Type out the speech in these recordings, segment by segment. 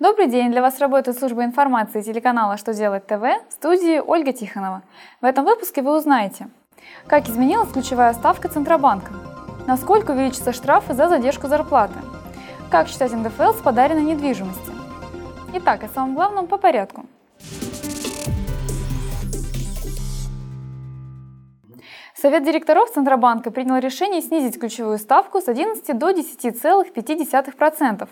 Добрый день! Для вас работает служба информации телеканала «Что делать ТВ» в студии Ольга Тихонова. В этом выпуске вы узнаете, как изменилась ключевая ставка Центробанка, насколько увеличатся штрафы за задержку зарплаты, как считать НДФЛ с подаренной недвижимости. Итак, о самом главном по порядку – Совет директоров Центробанка принял решение снизить ключевую ставку с 11 до 10,5%.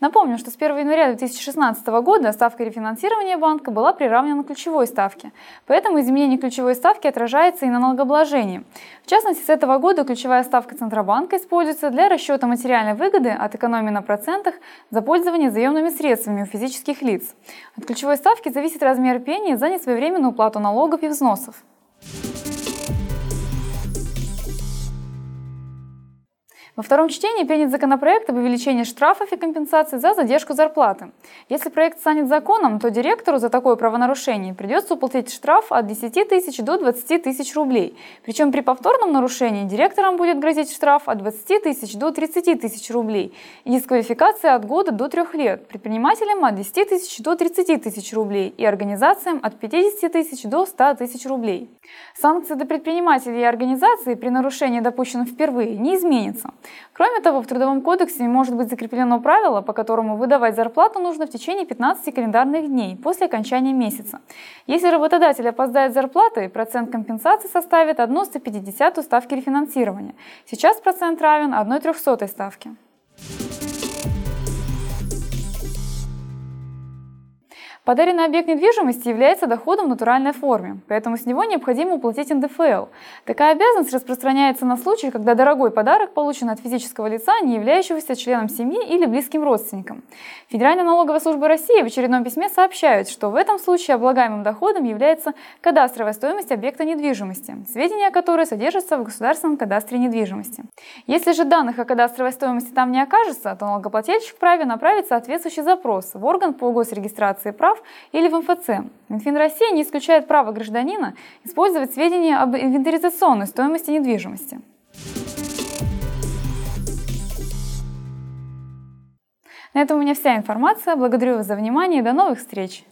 Напомню, что с 1 января 2016 года ставка рефинансирования банка была приравнена к ключевой ставке. Поэтому изменение ключевой ставки отражается и на налогообложении. В частности, с этого года ключевая ставка Центробанка используется для расчета материальной выгоды от экономии на процентах за пользование заемными средствами у физических лиц. От ключевой ставки зависит размер пени за несвоевременную уплату налогов и взносов. Во втором чтении принят законопроект об увеличении штрафов и компенсаций за задержку зарплаты. Если проект станет законом, то директору за такое правонарушение придется уплатить штраф от 10 тысяч до 20 тысяч рублей. Причем при повторном нарушении директорам будет грозить штраф от 20 тысяч до 30 тысяч рублей и дисквалификация от года до трех лет, предпринимателям от 10 тысяч до 30 тысяч рублей и организациям от 50 тысяч до 100 тысяч рублей. Санкции для предпринимателей и организаций при нарушении, допущенном впервые, не изменятся. Кроме того, в Трудовом кодексе может быть закреплено правило, по которому выдавать зарплату нужно в течение 15 календарных дней после окончания месяца. Если работодатель опоздает с зарплатой, процент компенсации составит 1,150 ставки рефинансирования. Сейчас процент равен 1,300 ставке. Подаренный объект недвижимости является доходом в натуральной форме, поэтому с него необходимо уплатить НДФЛ. Такая обязанность распространяется на случай, когда дорогой подарок получен от физического лица, не являющегося членом семьи или близким родственником. Федеральная налоговая служба России в очередном письме сообщает, что в этом случае облагаемым доходом является кадастровая стоимость объекта недвижимости, сведения о которой содержатся в Государственном кадастре недвижимости. Если же данных о кадастровой стоимости там не окажется, то налогоплательщик вправе направить соответствующий запрос в орган по госрегистрации прав прав или в МФЦ. Минфин России не исключает право гражданина использовать сведения об инвентаризационной стоимости недвижимости. На этом у меня вся информация. Благодарю вас за внимание и до новых встреч!